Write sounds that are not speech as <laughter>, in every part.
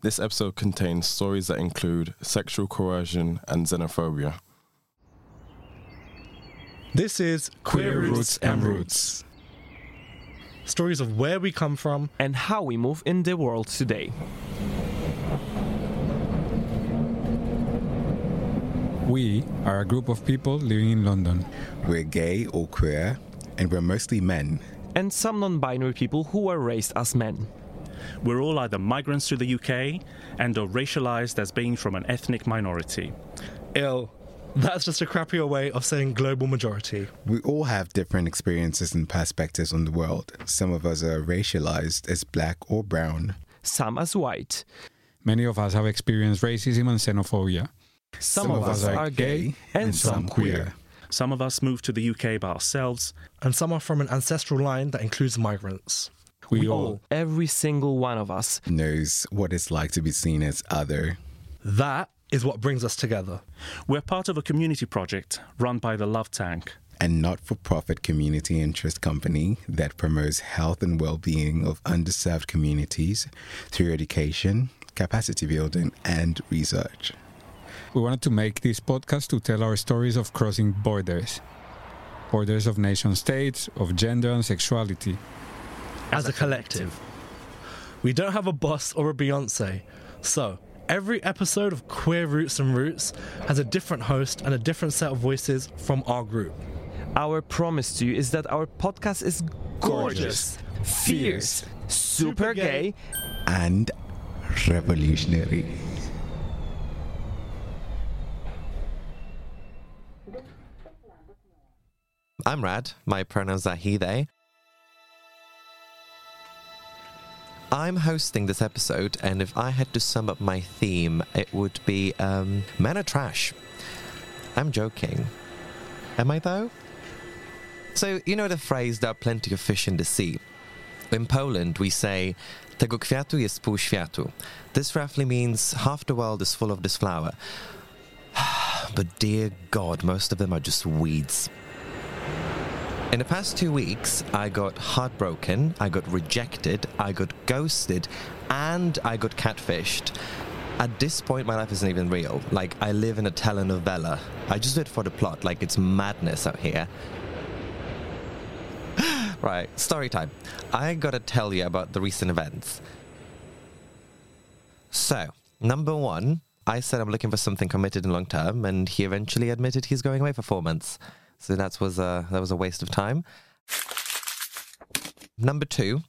This episode contains stories that include sexual coercion and xenophobia. This is Queer Roots and Routes. Stories of where we come from and how we move in the world today. We are a group of people living in London. We're gay or queer, and we're mostly men. And some non binary people who were raised as men. We're all either migrants to the UK and are racialized as being from an ethnic minority. Ill. That's just a crappier way of saying global majority. We all have different experiences and perspectives on the world. Some of us are racialized as black or brown, some as white. Many of us have experienced racism and xenophobia. Some, some of, us are gay and, and some queer. Some of us moved to the UK by ourselves, and some are from an ancestral line that includes migrants. We, we all, every single one of us, knows what it's like to be seen as other. That is what brings us together. We're part of a community project run by the Love Tank, a not for profit community interest company that promotes health and well being of underserved communities through education, capacity building, and research. We wanted to make this podcast to tell our stories of crossing borders borders of nation states, of gender and sexuality. As, As a collective. collective. We don't have a boss or a Beyonce, so every episode of Queer Roots and Routes has a different host and a different set of voices from our group. Our promise to you is that our podcast is gorgeous, fierce, super gay, and revolutionary. I'm Rad. My pronouns are he, they. I'm hosting this episode, and if I had to sum up my theme, it would be um, men are trash. I'm joking. Am I though? So, you know the phrase, there are plenty of fish in the sea. In Poland, we say, tego kwiatu jest pół światu. This roughly means half the world is full of this flower. <sighs> but dear God, most of them are just weeds. In the past two weeks, I got heartbroken, I got rejected, I got ghosted, and I got catfished. At this point, my life isn't even real. Like, I live in a telenovela. I just do it for the plot, like, it's madness out here. <gasps> right, story time. I gotta tell you about the recent events. So, number one, I said I'm looking for something committed and long term, and he eventually admitted he's going away for four months. So that was a that was a waste of time. Number two,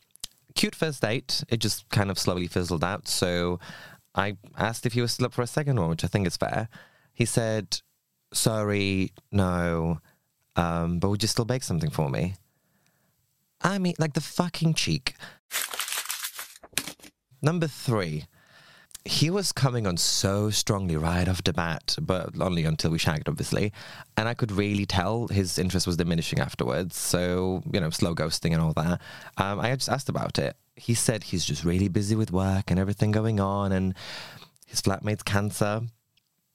cute first date. It just kind of slowly fizzled out. So I asked if he was still up for a second one, which I think is fair. He said, "Sorry, no, um, but would you still bake something for me?" I mean, like the fucking cheek. Number three, he was coming on so strongly right off the bat, but only until we shagged, obviously. And I could really tell his interest was diminishing afterwards. So, you know, slow ghosting and all that. Um, I just asked about it. He said he's just really busy with work and everything going on, and his flatmate's cancer.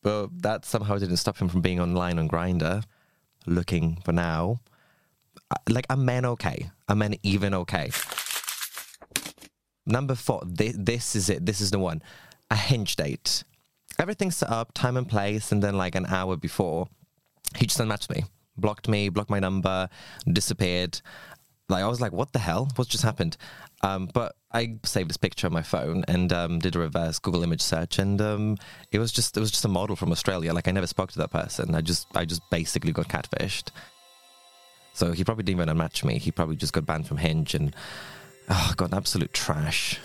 But that somehow didn't stop him from being online on Grindr, looking for now. Uh, like, are men okay? Are men even okay? Number four, this, this is it. This is the one a Hinge date. Everything's set up, time and place, and then like an hour before, he just unmatched me, blocked me, blocked my number, disappeared. Like I was like, what the hell? What just happened? Um, but I saved this picture on my phone and um, did a reverse Google image search, and um, it was just it was just a model from Australia. Like I never spoke to that person. I just I just basically got catfished. So he probably didn't even unmatch me. He probably just got banned from Hinge and oh, got absolute trash.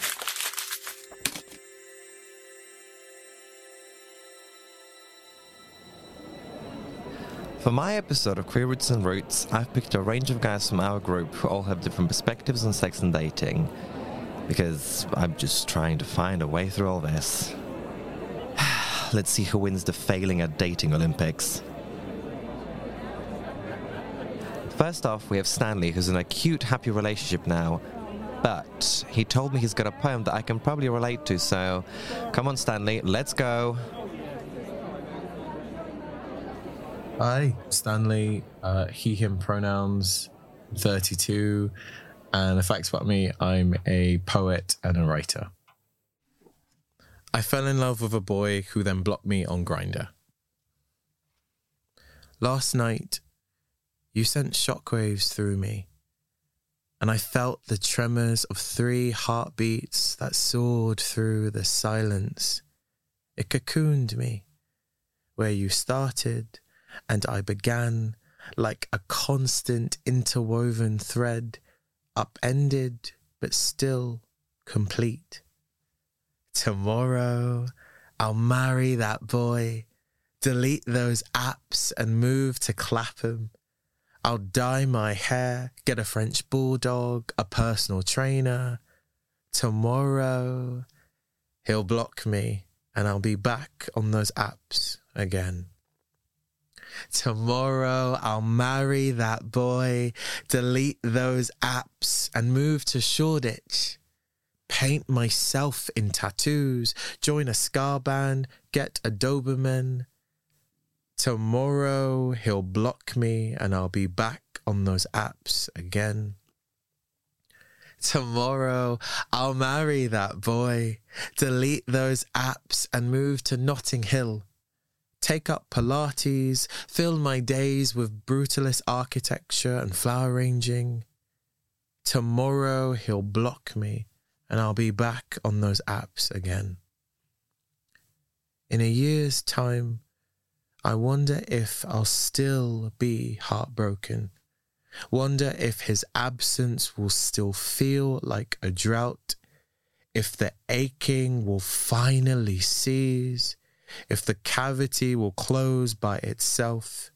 For my episode of Queer Roots and Routes, I've picked a range of guys from our group who all have different perspectives on sex and dating. because I'm just trying to find a way through all this. <sighs> Let's see who wins the failing at dating Olympics. First off, we have Stanley, who's in a cute, happy relationship now. But he told me he's got a poem that I can probably relate to, so come on, Stanley, let's go. Hi, Stanley. Uh, he, him pronouns, 32. And the facts about me I'm a poet and a writer. I fell in love with a boy who then blocked me on Grindr. Last night, you sent shockwaves through me, and I felt the tremors of three heartbeats that soared through the silence. It cocooned me, where you started and I began like a constant interwoven thread, upended but still complete. Tomorrow, I'll marry that boy, delete those apps and move to Clapham. I'll dye my hair, get a French bulldog, a personal trainer. Tomorrow, he'll block me and I'll be back on those apps again. Tomorrow I'll marry that boy, delete those apps, and move to Shoreditch. Paint myself in tattoos, join a ska band, get a Doberman. Tomorrow he'll block me and I'll be back on those apps again. Tomorrow I'll marry that boy, delete those apps and move to Notting Hill take up Pilates, fill my days with brutalist architecture and flower arranging. Tomorrow he'll block me and I'll be back on those apps again. In a year's time, I wonder if I'll still be heartbroken. Wonder if his absence will still feel like a drought, if the aching will finally cease if the cavity will close by itself.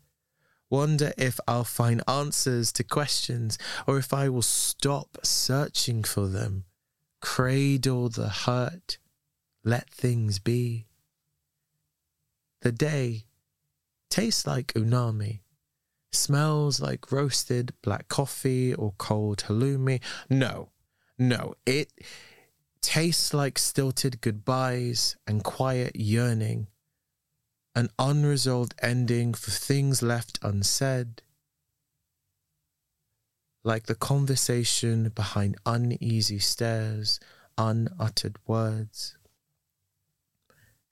Wonder if I'll find answers to questions or if I will stop searching for them, cradle the hurt, let things be. The day tastes like umami, smells like roasted black coffee or cold halloumi. No, no, it tastes like stilted goodbyes and quiet yearning, an unresolved ending for things left unsaid, like the conversation behind uneasy stares, unuttered words.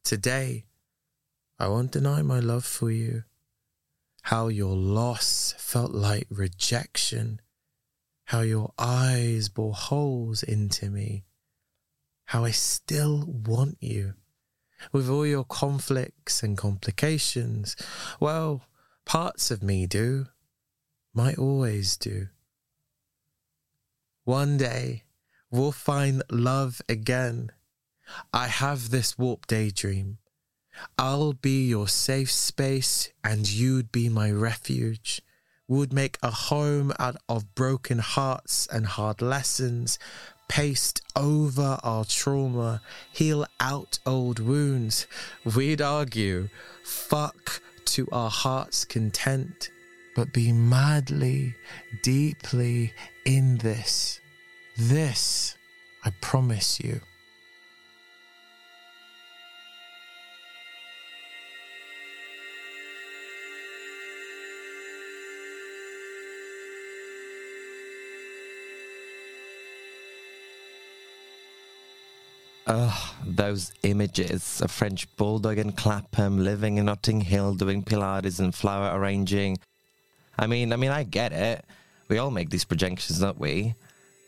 Today, I won't deny my love for you, how your loss felt like rejection, how your eyes bore holes into me how I still want you. With all your conflicts and complications, well, parts of me do, might always do. One day, we'll find love again. I have this warped daydream. I'll be your safe space and you'd be my refuge. We'd make a home out of broken hearts and hard lessons, paste over our trauma, heal out old wounds. We'd argue, fuck to our heart's content, but be madly, deeply in this. This, I promise you. Ugh, those images. A French bulldog in Clapham, living in Notting Hill, doing Pilates and flower arranging. I mean, I mean, I get it. We all make these projections, don't we?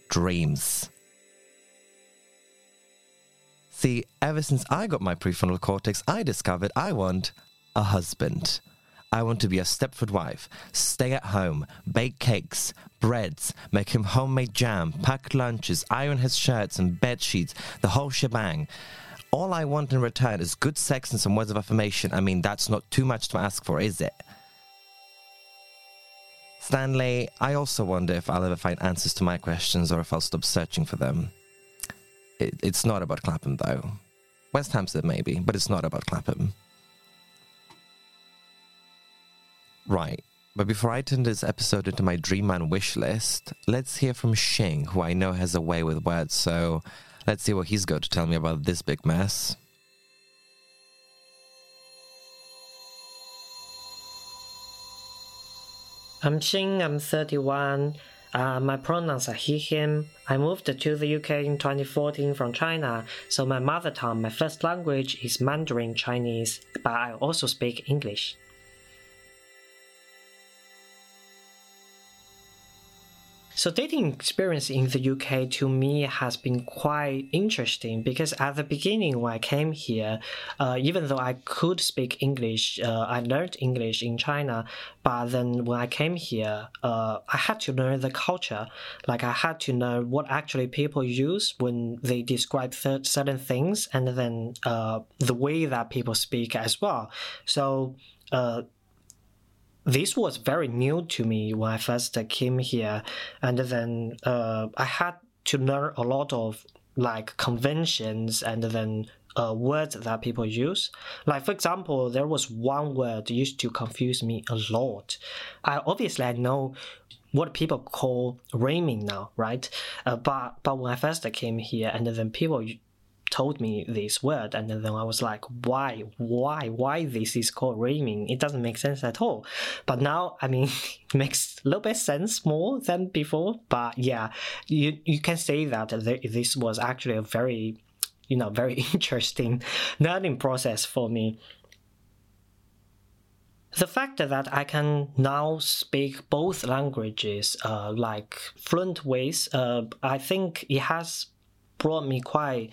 Dreams. See, ever since I got my prefrontal cortex, I discovered I want a husband. I want to be a Stepford wife, stay at home, bake cakes, breads, make him homemade jam, pack lunches, iron his shirts and bed sheets, the whole shebang. All I want in return is good sex and some words of affirmation. I mean, that's not too much to ask for, is it? Stanley, I also wonder if I'll ever find answers to my questions or if I'll stop searching for them. It, it's not about Clapham, though. West Hampstead, maybe, but it's not about Clapham. Right. But before I turn this episode into my Dream Man wish list, let's hear from Xing, who I know has a way with words. So let's see what he's got to tell me about this big mess. I'm Xing, I'm 31. Uh, my pronouns are he, him. I moved to the UK in 2014 from China, so my mother tongue, my first language is Mandarin Chinese, but I also speak English. So dating experience in the UK to me has been quite interesting because at the beginning when I came here, uh, even though I could speak English, uh, I learned English in China. But then when I came here, uh, I had to learn the culture. Like I had to know what actually people use when they describe certain things, and then uh, the way that people speak as well. So uh, this was very new to me when I first came here, and then uh, I had to learn a lot of like conventions and then uh, words that people use. Like for example, there was one word used to confuse me a lot. I obviously I know what people call rhyming now, right? Uh, but but when I first came here, and then people told me this word and then I was like why why why this is called rhyming it doesn't make sense at all. But now I mean <laughs> it makes a little bit sense more than before but yeah you you can say that this was actually a very you know very <laughs> interesting learning process for me. The fact that I can now speak both languages uh, like fluent ways, uh, I think it has brought me quite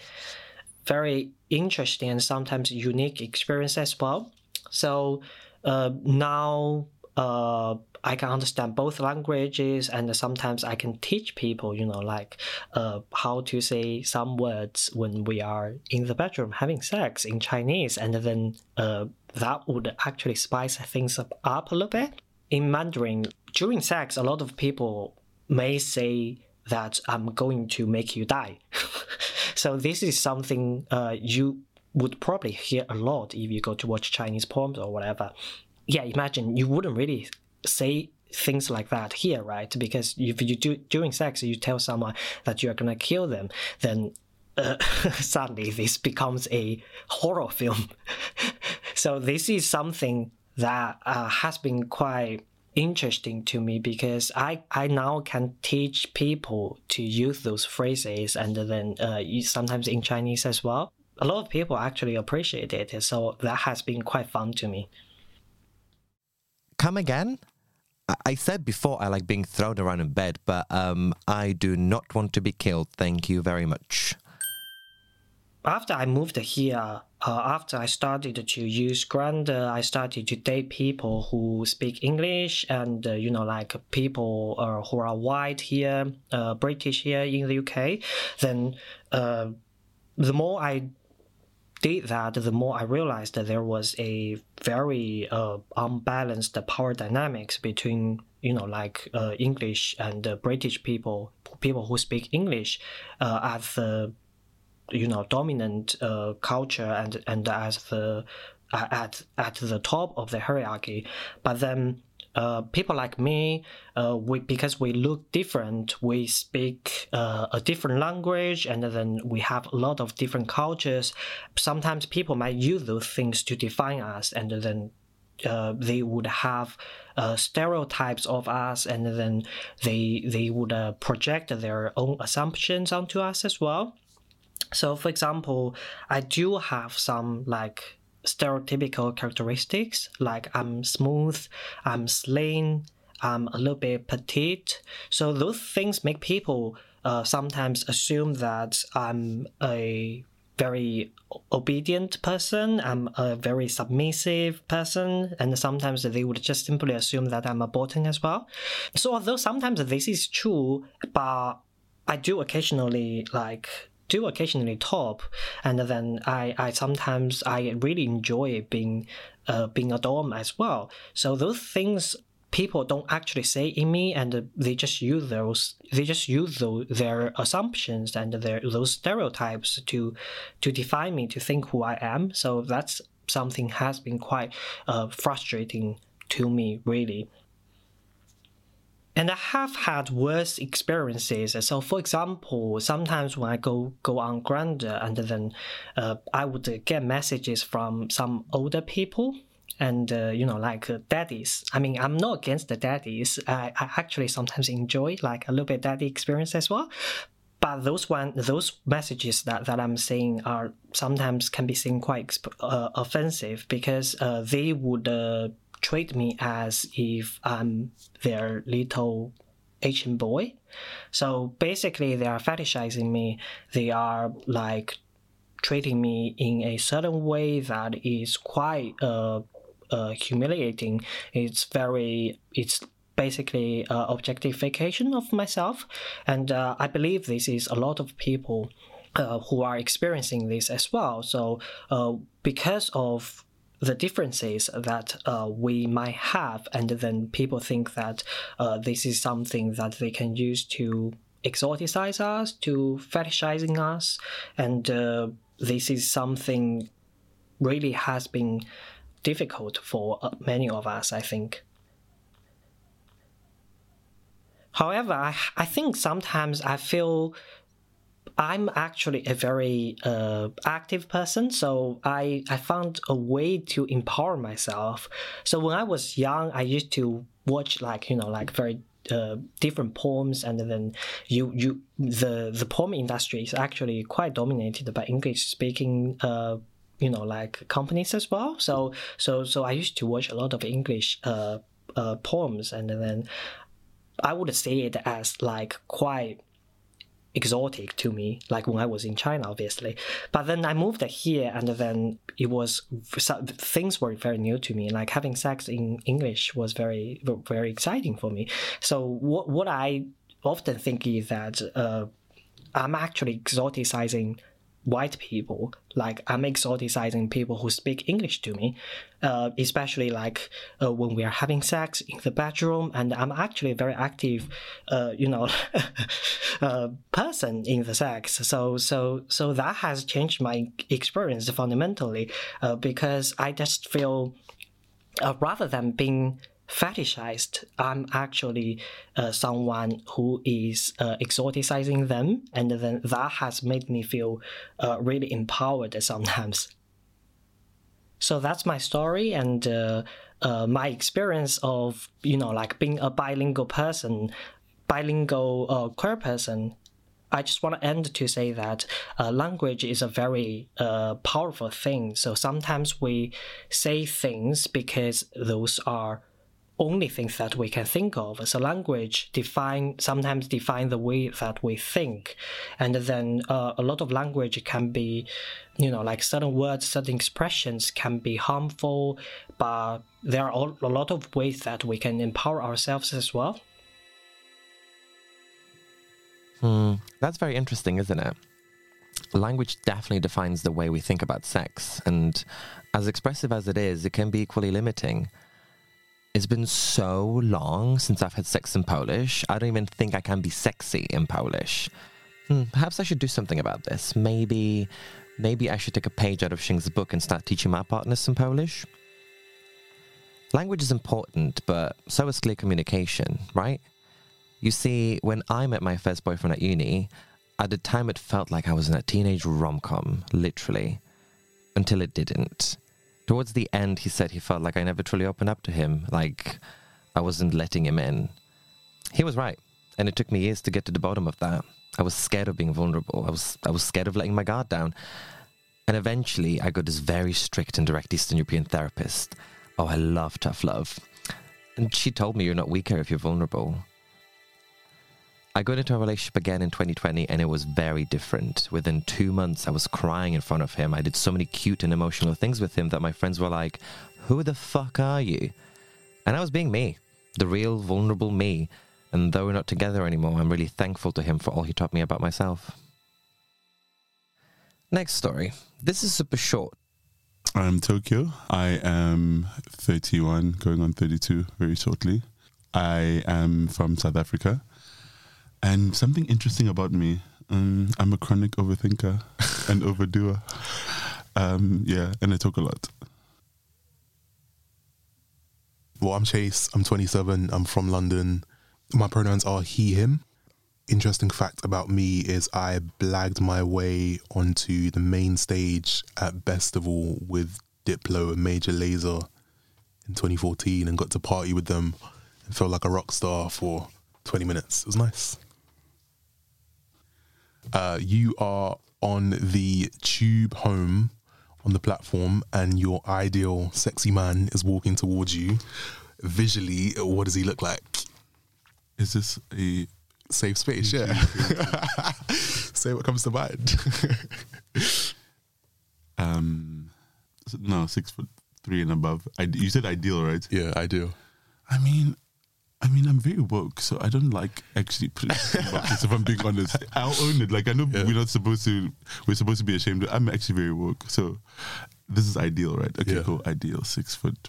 very interesting and sometimes unique experience as well. So uh, now uh, I can understand both languages, and sometimes I can teach people, you know, like uh, how to say some words when we are in the bedroom having sex in Chinese, and then uh, that would actually spice things up, up a little bit. In Mandarin, during sex, a lot of people may say that I'm going to make you die. <laughs> so this is something uh, you would probably hear a lot if you go to watch Chinese poems or whatever. Yeah, imagine you wouldn't really say things like that here, right? Because if you do during sex, you tell someone that you're gonna kill them, then uh, <laughs> suddenly this becomes a horror film. <laughs> so this is something that uh, has been quite interesting to me because I, I now can teach people to use those phrases and then uh, sometimes in Chinese as well. A lot of people actually appreciate it, so that has been quite fun to me. Come again? I said before I like being thrown around in bed, but um, I do not want to be killed. Thank you very much. After I moved here, uh, after I started to use Grindr, I started to date people who speak English and, uh, you know, like people uh, who are white here, uh, British here in the UK. Then uh, the more I did that, the more I realized that there was a very uh, unbalanced power dynamics between you know like English and British people, people who speak English, as the you know dominant uh, culture and and as the uh, at at the top of the hierarchy, but then. Uh, people like me, uh, we because we look different, we speak uh, a different language, and then we have a lot of different cultures. Sometimes people might use those things to define us, and then uh, they would have uh, stereotypes of us, and then they they would uh, project their own assumptions onto us as well. So, for example, I do have some like stereotypical characteristics, like I'm smooth, I'm slim, I'm a little bit petite. So those things make people uh, sometimes assume that I'm a very obedient person, I'm a very submissive person, and sometimes they would just simply assume that I'm a bottom as well. So although sometimes this is true, but I do occasionally like do occasionally top, and then I, I sometimes I really enjoy being uh, being a dom as well. So those things people don't actually say in me and they just use those they just use those, their assumptions and their those stereotypes to to define me to think who i am so that's something has been quite uh, frustrating to me really and I have had worse experiences. So, for example, sometimes when I go go on Grindr, and then uh, I would get messages from some older people and uh, you know like uh, daddies. I mean i'm not against the daddies. I, I actually sometimes enjoy like a little bit daddy experience as well. But those one those messages that, that i'm saying are sometimes can be seen quite exp- uh, offensive because uh, they would uh, treat me as if i'm their little asian boy so basically they are fetishizing me they are like treating me in a certain way that is quite uh, uh, humiliating. It's very, it's basically uh, objectification of myself, and uh, I believe this is a lot of people uh, who are experiencing this as well. So uh, because of the differences that uh, we might have, and then people think that uh, this is something that they can use to exoticize us, to fetishizing us, and uh, this is something really has been difficult for uh, many of us, I think. However, I, I think sometimes I feel I'm actually a very uh, active person, so I, I found a way to empower myself. So when I was young, I used to watch like you know like very uh, different poems, and then you you the the poem industry is actually quite dominated by English speaking uh, you know like companies as well. So so so I used to watch a lot of English uh, uh, poems, and then I would say it as like quite exotic to me like when i was in china obviously. But then i moved here and then it was things were very new to me. Like having sex in english was very very exciting for me. So what what i often think is that uh, i'm actually exoticizing white people like i'm exoticizing people who speak english to me uh, especially like uh, when we are having sex in the bedroom and i'm actually a very active uh, you know <laughs> uh, person in the sex. So so so that has changed my experience fundamentally uh, because i just feel uh, rather than being fetishized. I'm actually uh, someone who is uh, exoticizing them, and then that has made me feel uh, really empowered sometimes. So that's my story and uh, uh, my experience of you know like being a bilingual person, bilingual uh, queer person. I just want to end to say that uh, language is a very uh, powerful thing. So sometimes we say things because those are only things that we can think of. So language define sometimes define the way that we think, and then uh, a lot of language can be, you know, like certain words, certain expressions can be harmful, but there are a lot of ways that we can empower ourselves as well. Hmm, that's very interesting, isn't it? Language definitely defines the way we think about sex, and as expressive as it is, it can be equally limiting it's been so long since I've had sex in Polish. I don't even think I can be sexy in Polish. Hmm, perhaps I should do something about this. Maybe, maybe I should take a page out of Xing's book and start teaching my partners some Polish. Language is important, but so is clear communication, right? You see, when I met my first boyfriend at uni, at the time it felt like I was in a teenage rom com, literally, until it didn't towards the end, he said he felt like I never truly opened up to him, like I wasn't letting him in. He was right, and it took me years to get to the bottom of that. I was scared of being vulnerable. I was I was scared of letting my guard down. And eventually, I got this very strict and direct Eastern European therapist. Oh, I love tough love. And she told me you're not weaker if you're vulnerable. I got into a relationship again in 2020 and it was very different. Within two months, I was crying in front of him. I did so many cute and emotional things with him that my friends were like, Who the fuck are you? And I was being me, the real, vulnerable me. And though we're not together anymore, I'm really thankful to him for all he taught me about myself. Next story. This is super short. I'm Tokyo. I am 31, going on 32 very shortly. I am from South Africa. And something interesting about me, um, I'm a chronic overthinker <laughs> and overdoer. Um, yeah, and I talk a lot. Well, I'm Chase. I'm 27. I'm from London. My pronouns are he, him. Interesting fact about me is I blagged my way onto the main stage at Bestival with Diplo and Major Lazer in 2014 and got to party with them and felt like a rock star for 20 minutes. It was nice. Uh, you are on the tube home on the platform and your ideal sexy man is walking towards you. Visually, what does he look like? Is this a safe space? Yeah. <laughs> Say what comes to mind. <laughs> um, no, six foot three and above. I, you said ideal, right? Yeah, ideal. I mean, I mean, I'm very woke, so I don't like actually putting boxes. if I'm being honest, <laughs> I'll own it. Like I know yeah. we're not supposed to. We're supposed to be ashamed. I'm actually very woke, so this is ideal, right? Okay, yeah. cool. Ideal. Six foot,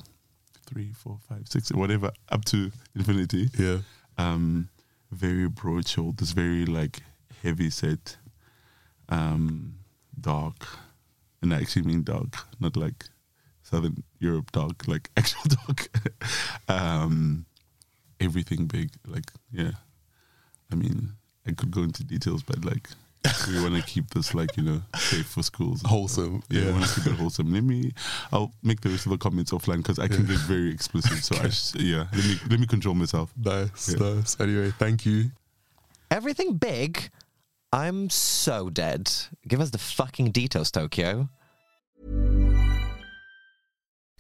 three, four, five, six, whatever, up to infinity. Yeah. Um, very broad shoulders, very like heavy set, um, dark, and I actually mean dark, not like Southern Europe dark, like <laughs> actual dark. <laughs> um, everything big, like yeah. I mean, I could go into details, but like we want to <laughs> keep this like you know safe for schools, wholesome. Yeah, yeah. want to keep it wholesome. Let me, I'll make the rest of the comments offline because I can yeah. get very explicit. So I just, yeah, let me let me control myself. Nice, yeah. nice. Anyway, thank you. Everything big. I'm so dead. Give us the fucking details, Tokyo.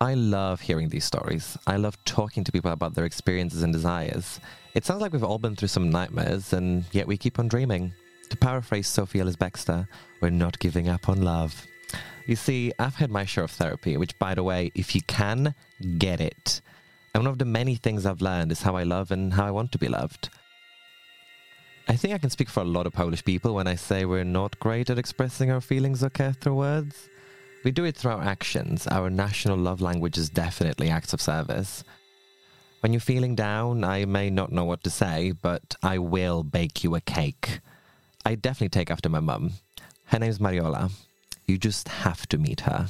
I love hearing these stories. I love talking to people about their experiences and desires. It sounds like we've all been through some nightmares, and yet we keep on dreaming. To paraphrase Sophie Ellis Bextor, we're not giving up on love. You see, I've had my share of therapy, which, by the way, if you can, get it. And one of the many things I've learned is how I love and how I want to be loved. I think I can speak for a lot of Polish people when I say we're not great at expressing our feelings or care through words. We do it through our actions. Our national love language is definitely acts of service. When you're feeling down, I may not know what to say, but I will bake you a cake. I definitely take after my mum. Her name's Mariola. You just have to meet her.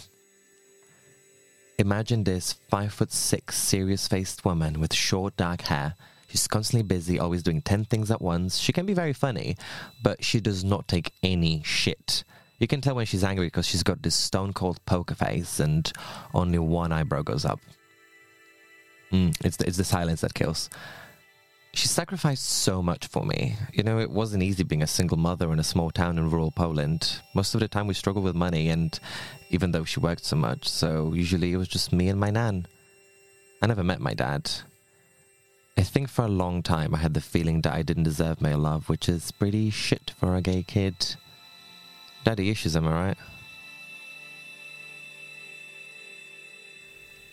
Imagine this five foot six, serious faced woman with short dark hair. She's constantly busy, always doing 10 things at once. She can be very funny, but she does not take any shit. You can tell when she's angry because she's got this stone cold poker face and only one eyebrow goes up. Mm, it's, the, it's the silence that kills. She sacrificed so much for me. You know, it wasn't easy being a single mother in a small town in rural Poland. Most of the time we struggled with money, and even though she worked so much, so usually it was just me and my nan. I never met my dad. I think for a long time I had the feeling that I didn't deserve male love, which is pretty shit for a gay kid. Daddy issues, am I right?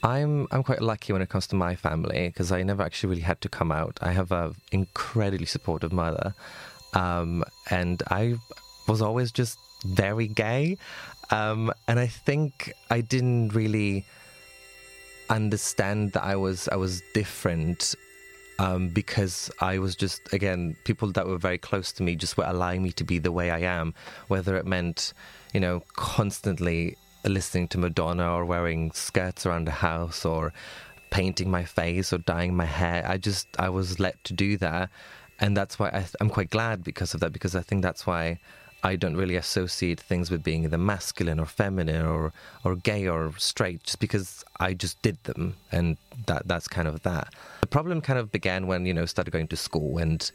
I'm I'm quite lucky when it comes to my family because I never actually really had to come out. I have a incredibly supportive mother, um, and I was always just very gay, um, and I think I didn't really understand that I was I was different um, because I was just, again, people that were very close to me just were allowing me to be the way I am, whether it meant, you know, constantly listening to Madonna or wearing skirts around the house or painting my face or dyeing my hair. I just, I was let to do that. And that's why I, I'm quite glad because of that, because I think that's why I don't really associate things with being either masculine or feminine or or gay or straight just because I just did them and that that's kind of that. The problem kind of began when you know started going to school and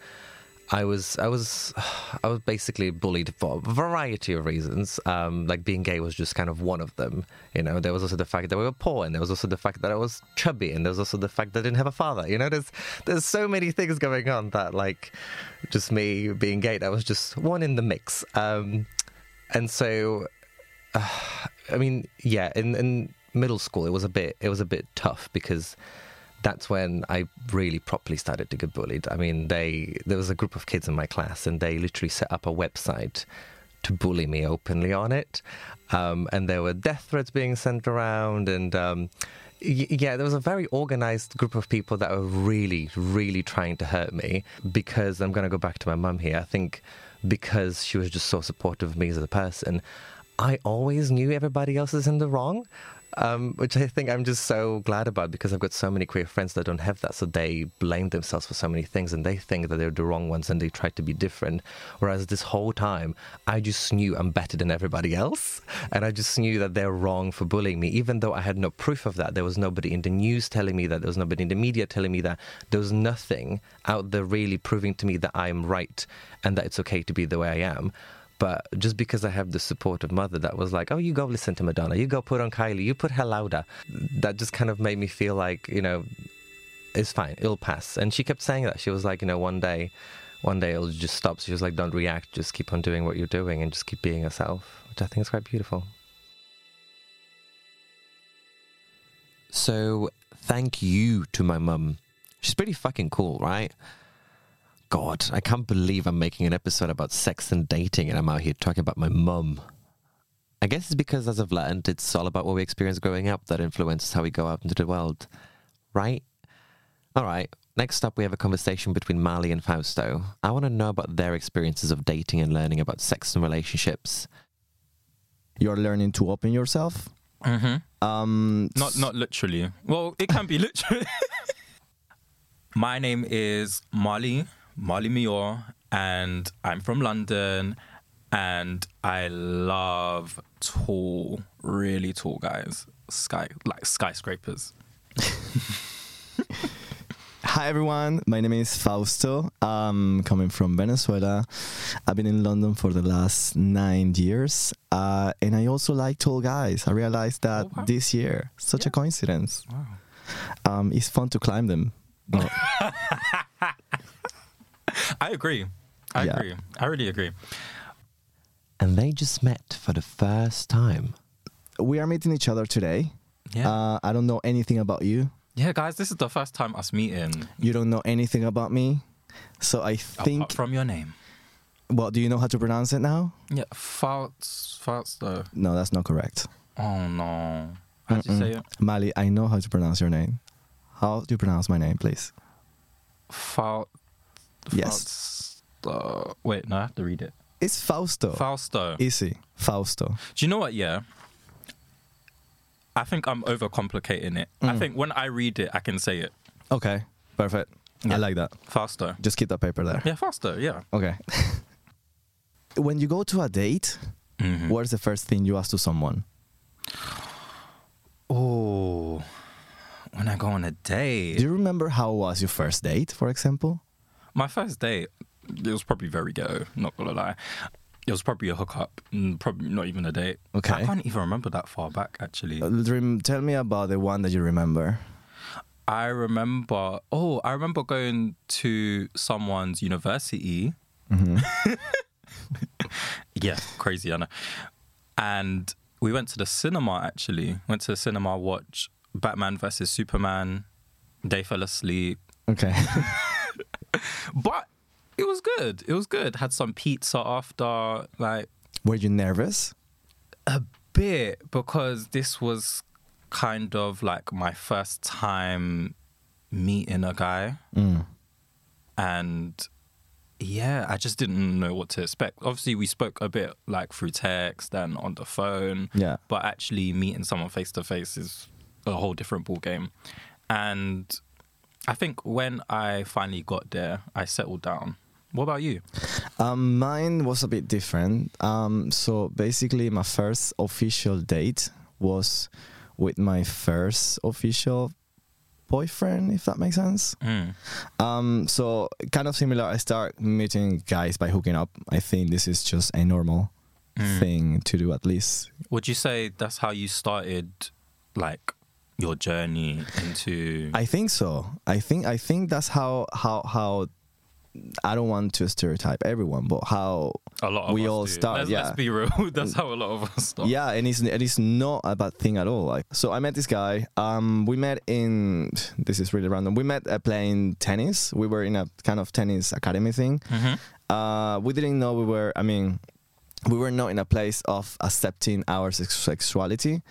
I was I was <sighs> I was basically bullied for a variety of reasons. Um, like being gay was just kind of one of them. You know, there was also the fact that we were poor, and there was also the fact that I was chubby, and there was also the fact that I didn't have a father. You know, there's there's so many things going on that like just me being gay. That was just one in the mix. Um, and so, uh, <sighs> I mean, yeah, in in middle school it was a bit it was a bit tough because that's when I really properly started to get bullied. I mean, they there was a group of kids in my class, and they literally set up a website to bully me openly on it, um, and there were death threats being sent around, and um, yeah, there was a very organized group of people that were really, really trying to hurt me. Because I'm going to go back to my mum here. I think because she was just so supportive of me as a person, I always knew everybody else is in the wrong um, which I think I'm just so glad about because I've got so many queer friends that don't have that. So they blame themselves for so many things and they think that they're the wrong ones and they try to be different. Whereas this whole time, I just knew I'm better than everybody else. And I just knew that they're wrong for bullying me, even though I had no proof of that. There was nobody in the news telling me that. There was nobody in the media telling me that. There was nothing out there really proving to me that I'm right and that it's okay to be the way I am. But just because I have the supportive mother that was like, oh, you go listen to Madonna, you go put on Kylie, you put her louder, that just kind of made me feel like, you know, it's fine, it'll pass. And she kept saying that. She was like, you know, one day, one day it'll just stop. She was like, don't react, just keep on doing what you're doing and just keep being yourself, which I think is quite beautiful. So, thank you to my mum. She's pretty fucking cool, right? God, I can't believe I'm making an episode about sex and dating and I'm out here talking about my mum. I guess it's because as I've learned, it's all about what we experience growing up that influences how we go out into the world. Right? All right. Next up, we have a conversation between Mali and Fausto. I want to know about their experiences of dating and learning about sex and relationships. You're learning to open yourself. Mm-hmm. Um, Not not literally. Well, it can be literally. <laughs> My name is Mali, Mali Mior, and I'm from London, and I love tall, really tall guys, sky like skyscrapers. <laughs> Hi everyone, my name is Fausto. I'm coming from Venezuela. I've been in London for the last nine years, uh, and I also like tall guys. I realized that this year, such a coincidence. Um, it's fun to climb them. <laughs> No, <laughs> I agree. I Yeah. agree. I really agree. And they just met for the first time. we are meeting each other today. Yeah. Uh, I don't know anything about you. Yeah, guys, this is the first time us meeting. You don't know anything about me. So I think. Apart from your name. Well, do you know how to pronounce it now? Yeah, farts, farts though. No, that's not correct. Oh no. How do you say it? Mali, I know how to pronounce your name. How do you pronounce my name, please? Falt. Yes. Uh, wait, no, I have to read it. It's Fausto. Fausto. Easy. Fausto. Do you know what? Yeah. I think I'm overcomplicating it. I Mm. think when I read it, I can say it Okay, perfect. I like that. faster. Just keep that paper there. Yeah, faster. Yeah. Okay. <laughs> when you go to a date, Mm-hmm. what's the first thing you ask to someone? Oh, when I go on a date. Do you remember how was your first date, for example? My first date, it was probably very ghetto, not gonna lie. It was probably a hookup, probably not even a date. Okay. I can't even remember that far back, actually. Uh, Tell me about the one that you remember. I remember, oh, I remember going to someone's university. Mm-hmm. <laughs> Yeah, crazy, I know. And we went to the cinema, actually. Went to the cinema, watch Batman versus Superman. They fell asleep. Okay. <laughs> But it was good. It was good. Had some pizza after, like Were you nervous? a bit because this was kind of like my first time meeting a guy. Mm. And yeah, I just didn't know what to expect. Obviously, we spoke a bit like through text and on the phone. Yeah. But actually, meeting someone face to face is a whole different ball game. And I think when I finally got there, I settled down. What about you? Um, mine was a bit different. Um, so basically, my first official date was with my first official boyfriend, if that makes sense. Mm. Um, so kind of similar. I start meeting guys by hooking up. I think this is just a normal Mm. thing to do, at least. Would you say that's how you started, like your journey into? I think so. I think I think that's how how how. I don't want to stereotype everyone, but how a lot of we all do. start. Let's, yeah, let's be real. <laughs> That's how a lot of us start. Yeah, and it's and it's not a bad thing at all. Like, so I met this guy. Um, we met in this is really random. We met uh, playing tennis. We were in a kind of tennis academy thing. Mhm. Uh, we didn't know we were. I mean, we were not in a place of accepting our sex- sexuality.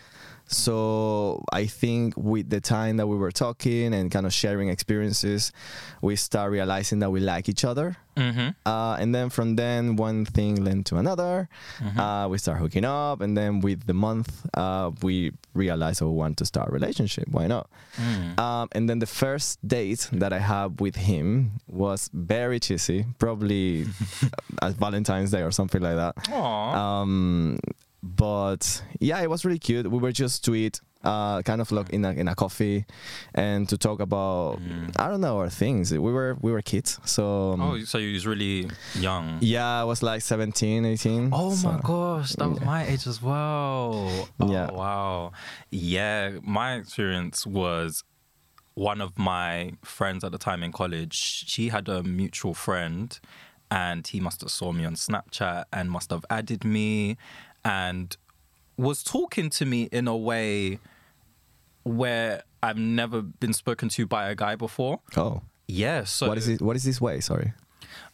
So I think with the time that we were talking and kind of sharing experiences, we start realizing that we like each other. Mm-hmm. Uh, and then from then, one thing led to another. Mhm. Uh, we start hooking up, and then with the month, uh, we realized that we want to start a relationship. Why not? Mm. Um, and then the first date that I had with him was very cheesy, probably <laughs> at Valentine's Day or something like that. Aw. Um, but yeah, it was really cute. We were just to eat, uh, kind of like in a in a coffee, and to talk about I don't know our things. We were we were kids, so um, Oh, so you was really young. yeah, I was like 17, 18. Oh so- my gosh, that was my age as well. Oh, Yeah. wow. Yeah, my experience was one of my friends at the time in college. She had a mutual friend, and he must have saw me on Snapchat and must have added me, and was talking to me in a way where I've never been spoken to by a guy before. Oh, Yeah. So what is it? What is this way? Sorry.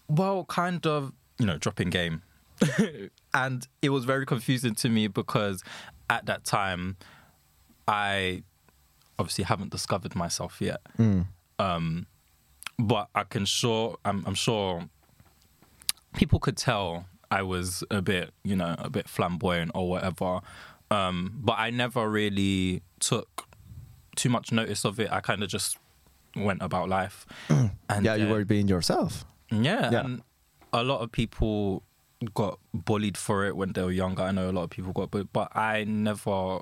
well, kind of, you know, dropping game. <laughs> and it was very confusing to me because at that time, I obviously haven't discovered myself yet. Mm. Um, but I can sure, I'm, I'm sure people could tell I was a bit, you know, a bit flamboyant or whatever. Um, but I never really took too much notice of it. I kind of just went about life. and yeah, you then- were being yourself. yeah, Yeah. and a lot of people got bullied for it when they were younger. I know a lot of people got bullied, but I never,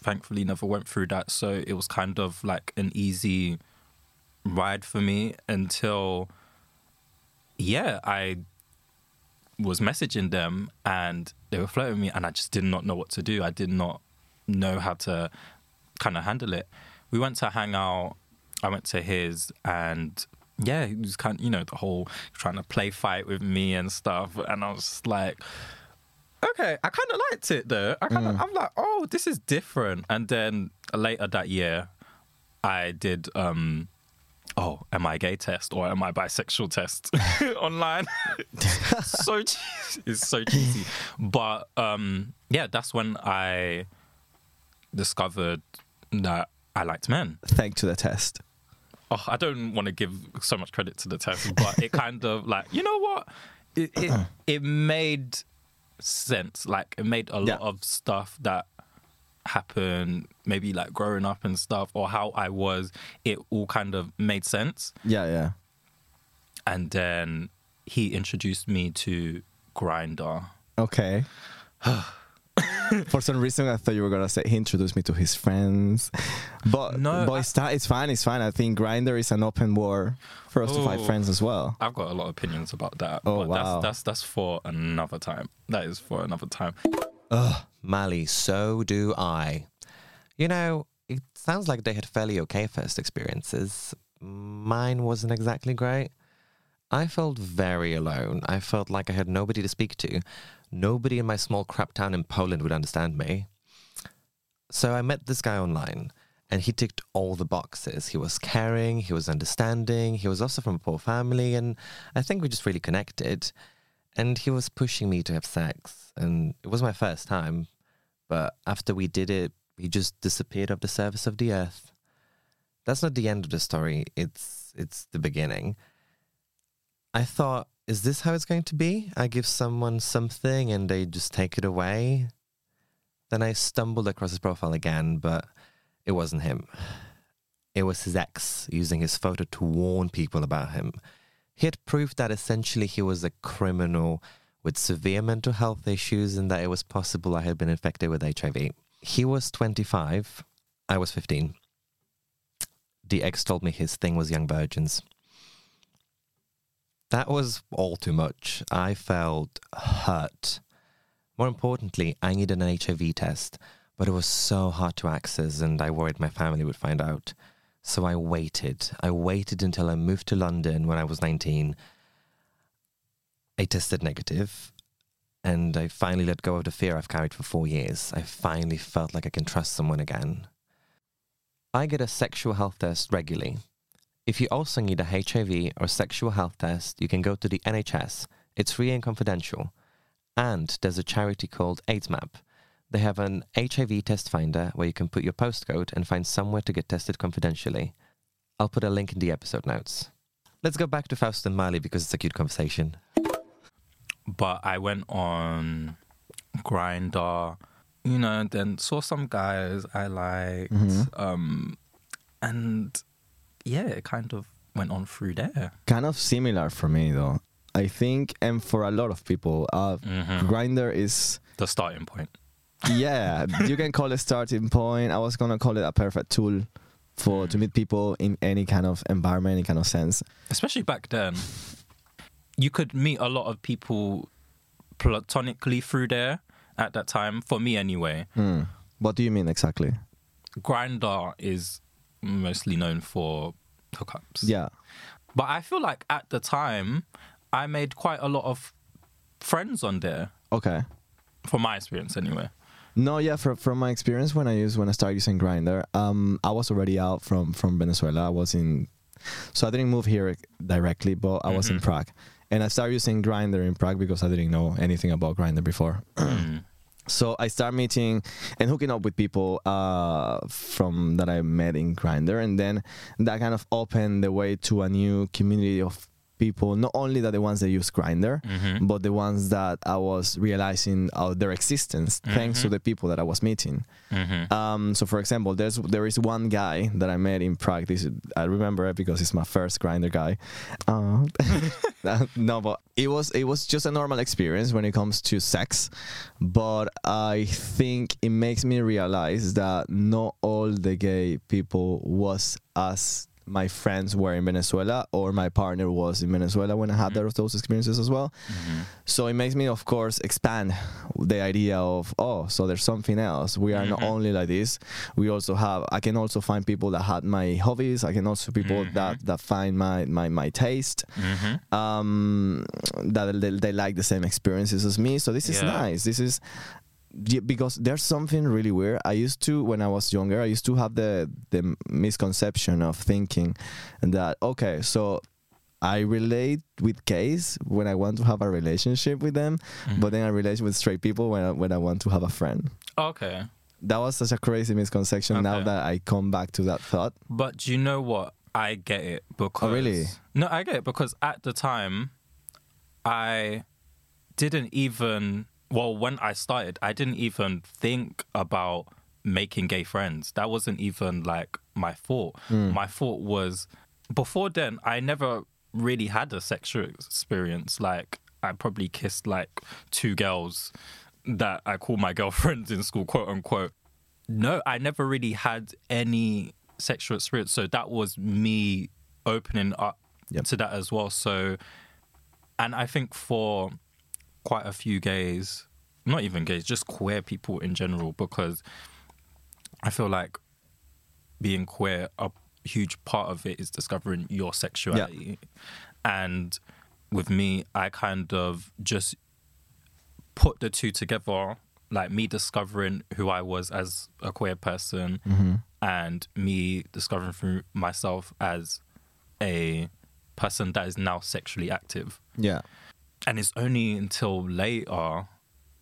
thankfully, never went through that. So it was kind of like an easy ride for me until, yeah, I was messaging them and they were flirting me, and I just did not know what to do. I did not know how to kind of handle it. We went to hang out. I went to his, and yeah, he was kind of, you know, the whole trying to play fight with me and stuff. And I was like, okay, I kind of liked it though. I kind of, I'm like, oh, this is different. And then later that year, I did, um, oh, am I gay test or am I bisexual test <laughs> online? <laughs> so cheesy. It's so cheesy. But um, yeah, that's when I discovered that I liked men. Thanks to the test. Oh, I don't want to give so much credit to the test, but it kind of like you know what, it it, it made sense. Like it made a lot of stuff that happened, maybe like growing up and stuff, or how I was. It all kind of made sense. Yeah, yeah. And then he introduced me to Grindr. Okay. <sighs> For some reason, I thought you were gonna say he introduced me to his friends, but No, but it's, it's fine. It's fine. I think Grindr is an open war for us to find friends as well. I've got a lot of opinions about that. Oh, but wow. That's, that's that's for another time. That is for another time. Ugh, Mali, so do I. You know, it sounds like they had fairly okay first experiences. Mine wasn't exactly great. I felt very alone. I felt like I had nobody to speak to. Nobody in my small crap town in Poland would understand me. So I met this guy online, and he ticked all the boxes. He was caring, he was understanding, he was also from a poor family, and I think we just really connected. And he was pushing me to have sex, and it was my first time. But after we did it, he just disappeared off the surface of the earth. That's not the end of the story. It's it's the beginning. I thought, is this how it's going to be? I give someone something and they just take it away. Then I stumbled across his profile again, but it wasn't him. It was his ex using his photo to warn people about him. He had proved that essentially he was a criminal with severe mental health issues and that it was possible I had been infected with HIV. He was 25, I was 15. the ex told me his thing was young virgins. That was all too much. I felt hurt. More importantly, I needed an HIV test, but it was so hard to access, and I worried my family would find out. So I waited. I waited until I moved to London when I was 19. I tested negative, and I finally let go of the fear I've carried for four years. I finally felt like I can trust someone again. I get a sexual health test regularly. If you also need a HIV or sexual health test, you can go to the NHS. It's free and confidential. And there's a charity called AIDSMAP. They have an HIV test finder where you can put your postcode and find somewhere to get tested confidentially. I'll put a link in the episode notes. Let's go back to Fausto and Mali because it's a cute conversation. But I went on Grindr, you know, then saw some guys I liked, Mhm. um, and yeah, it kind of went on through there. Kind of similar for me though. I think, and for a lot of people, uh, Mhm. Grindr is The starting point. Yeah. you can call it starting point. I was gonna call it a perfect tool for to meet people in any kind of environment, any kind of sense. especially back then, you could meet a lot of people platonically through there at that time. For me, anyway, Hmm. What do you mean exactly? Grindr is mostly known for hookups. Yeah. But I feel like at the time, I made quite a lot of friends on there, Okay. from my experience, anyway. No, yeah. From from my experience when I used when I started using Grindr, um, I was already out from from Venezuela. I was in, so I didn't move here directly, but I was in Mhm. Prague, and I started using Grindr in Prague because I didn't know anything about Grindr before. <clears throat> So I start meeting and hooking up with people uh, from that I met in Grindr, and then that kind of opened the way to a new community of people. Not only that the ones that use Grindr, Mhm. but the ones that I was realizing of their existence thanks to Mhm. the people that I was meeting. Mhm. Um, so, for example, there's there is one guy that I met in Prague. This I remember it because it's my first Grindr guy. Uh, <laughs> no, but it was it was just a normal experience when it comes to sex. But I think it makes me realize that not all the gay people was as my friends were in Venezuela or my partner was in Venezuela when I had those those experiences as well. So it makes me, of course, expand the idea of oh, so there's something else. We are not Mhm. only like this. We also have. I can also find people that had my hobbies. I can also people that that find my my my taste. Mhm. Um, that they, they like the same experiences as me. So this is nice. This is yeah, because there's something really weird. I used to when I was younger. I used to have the the misconception of thinking that okay, so I relate with gays when I want to have a relationship with them, mm-hmm. but then I relate with straight people when I, when I want to have a friend. Okay. That was such a crazy misconception. Now that I come back to that thought, But do you know what? I get it because. Oh, really? No, I get it because at the time, I didn't even. Well, when I started, I didn't even think about making gay friends. That wasn't even like my thought. Mm. My thought was before then, I never really had a sexual experience. Like, I probably kissed like two girls that I call my <laughs> girlfriends in school, quote unquote. No, I never really had any sexual experience. So that was me opening up to that as well. So, and I think for quite a few gays, not even gays, just queer people in general, because I feel like being queer, a huge part of it is discovering your sexuality. And with me, I kind of just put the two together, like me discovering who I was as a queer person Mhm. and me discovering through myself as a person that is now sexually active. yeah, And it's only until later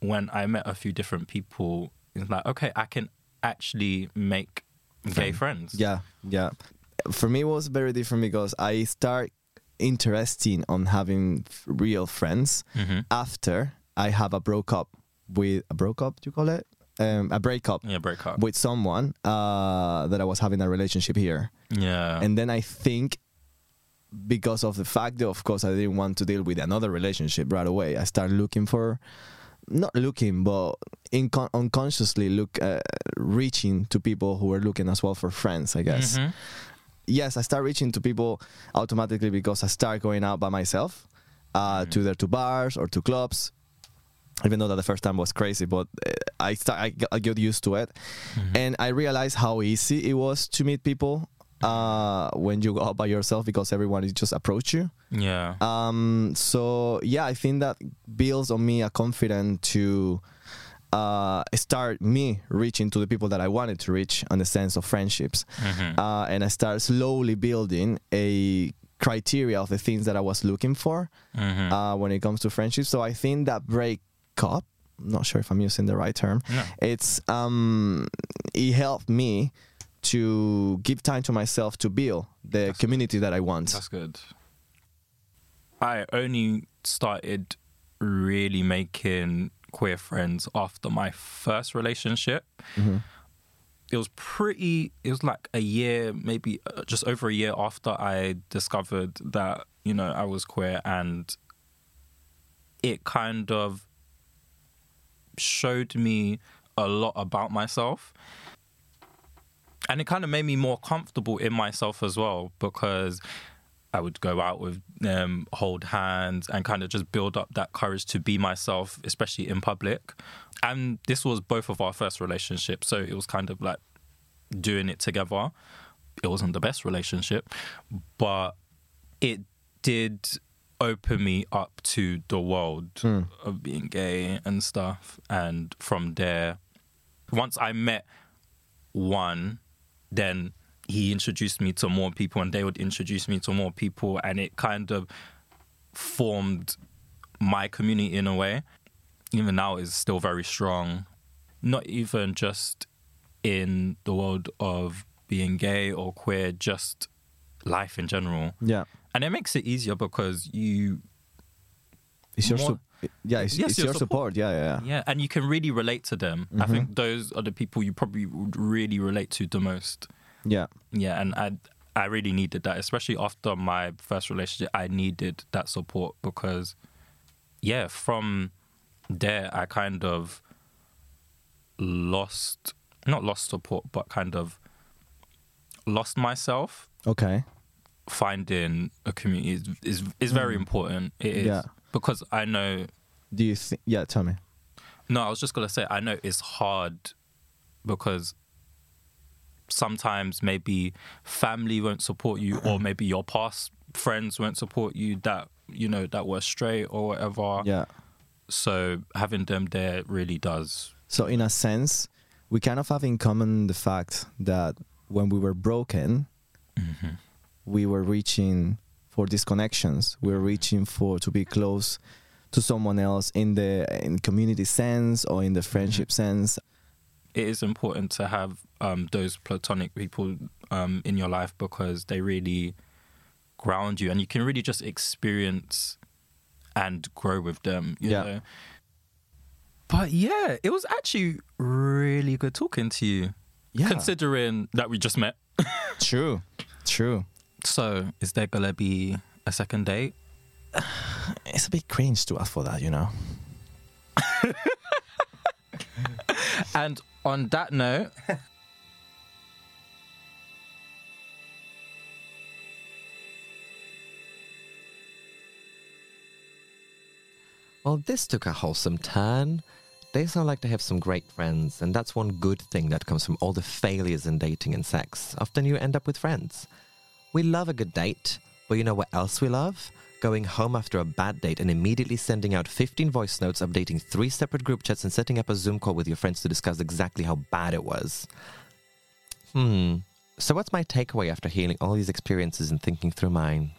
when I met a few different people, it's like, okay, I can actually make gay friends. yeah, yeah. For me, it was very different because I start interesting on having real friends Mhm. after I have a broke up with a broke up. Do you call it? Um, a breakup. Yeah, break up. with someone uh, that I was having a relationship here. Yeah. And then I think because of the fact that, of course, I didn't want to deal with another relationship right away, I started looking for, not looking, but unconsciously look, uh, reaching to people who were looking as well for friends, I guess. Mhm. yes, I start reaching to people automatically because I start going out by myself, uh, to either to bars or to clubs. Even though that the first time was crazy, but uh, I start, I, got- I got used to it, and I realized how easy it was to meet people uh, when you go out by yourself because everyone is just approach you. Yeah. Um, so yeah, I think that builds on me a confidence to uh, start me reaching to the people that I wanted to reach on the sense of friendships, Mhm. uh, and I start slowly building a criteria of the things that I was looking for Mhm. uh, when it comes to friendships. So I think that break up. I'm not sure if I'm using the right term. No. It's um, it helped me to give time to myself to build the community that I want. That's good. I only started really making queer friends after my first relationship. Mhm. It was pretty, it was like a year, maybe uh, just over a year after I discovered that, you know, I was queer and it kind of showed me a lot about myself and it kind of made me more comfortable in myself as well because I would go out with them, hold hands, and kind of just build up that courage to be myself, especially in public. And this was both of our first relationships, so it was kind of like doing it together. It wasn't the best relationship, but it did open me up to the world Mm. of being gay and stuff. And from there, once I met one, then he introduced me to more people and they would introduce me to more people. And it kind of formed my community in a way. Even now is still very strong. Not even just in the world of being gay or queer just life in general. Yeah. and it makes it easier because you It's your more- yeah, it's, Yes, it's your your support. Yeah, yeah, yeah. yeah and you can really relate to them i Mhm. think those are the people you probably would really relate to the most Yeah. yeah and i i really needed that especially after my first relationship i needed that support because yeah from there i kind of lost not lost support but kind of lost myself Okay. finding a community is is, is very Mm. important it is Yeah. Because i know Do you think? Yeah, tell me. no, I was just gonna say I know it's hard because sometimes maybe family won't support you, or <clears throat> maybe your past friends won't support you that you know that were straight or whatever. Yeah. So having them there really does. So in a sense, we kind of have in common the fact that when we were broken, Mm-hmm. we were reaching for these connections. We're reaching for to be close to someone else in the in community sense or in the friendship sense. It is important to have um, those platonic people um, in your life because they really ground you, and you can really just experience and grow with them. You Yeah. know? But yeah, it was actually really good talking to you. Yeah. Considering that we just met. <laughs> True. True. So, is there gonna be a second date? <sighs> It's a bit cringe to ask for that, you know. <laughs> And on that note, <laughs> Well, this took a wholesome turn. They sound like they have some great friends, and that's one good thing that comes from all the failures in dating and sex. Often you end up with friends. We love a good date, but you know what else we love? Going home after a bad date and immediately sending out 15 voice notes, updating three separate group chats, and setting up a Zoom call with your friends to discuss exactly how bad it was. Hmm. So, what's my takeaway after hearing all these experiences and thinking through mine?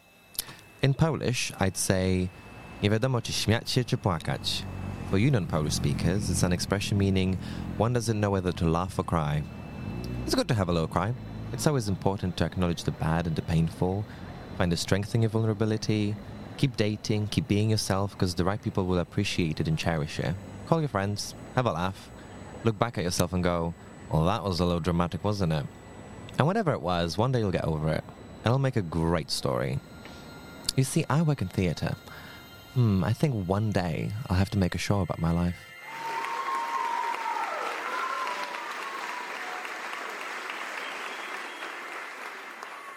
In Polish, I'd say nie czy śmiać czy płakać. For you non-Polish speakers, it's an expression meaning one doesn't know whether to laugh or cry. It's good to have a little cry. It's always important to acknowledge the bad and the painful, find the strength in your vulnerability, keep dating, keep being yourself because the right people will appreciate it and cherish it. Call your friends, have a laugh, look back at yourself and go, well, that was a little dramatic, wasn't it? And whatever it was, one day you'll get over it, and it'll make a great story. You see, I work in theatre. Hmm, I think one day I'll have to make a show about my life.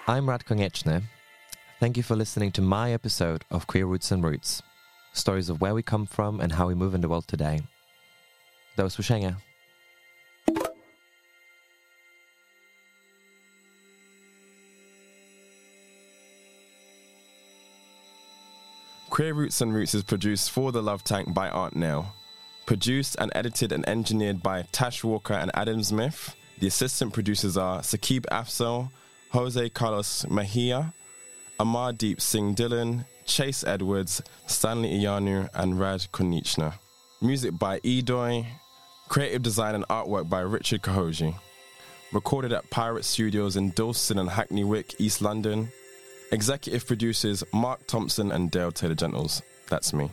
I'm Rad Konieczny. Thank you for listening to my episode of Queer Roots and Routes stories of where we come from and how we move in the world today. Do usłyszenia. Queer Roots and Routes is produced for the Love Tank by Aunt Nell. Produced and edited and engineered by Tash Walker and Adam Zmith. The assistant producers are Saaqib Afzal, Jose Carlos Mejia, Amardeep Singh Dhillon, Chase Edwards, Stanley Iyanu, and Rad Konieczny. Music by Edoy. Creative design and artwork by Richard Kahwagi. Recorded at Pirate Studios in Dalston and Hackney Wick, East London. Executive producers Mark Thompson and Dale Taylor Gentles. That's me.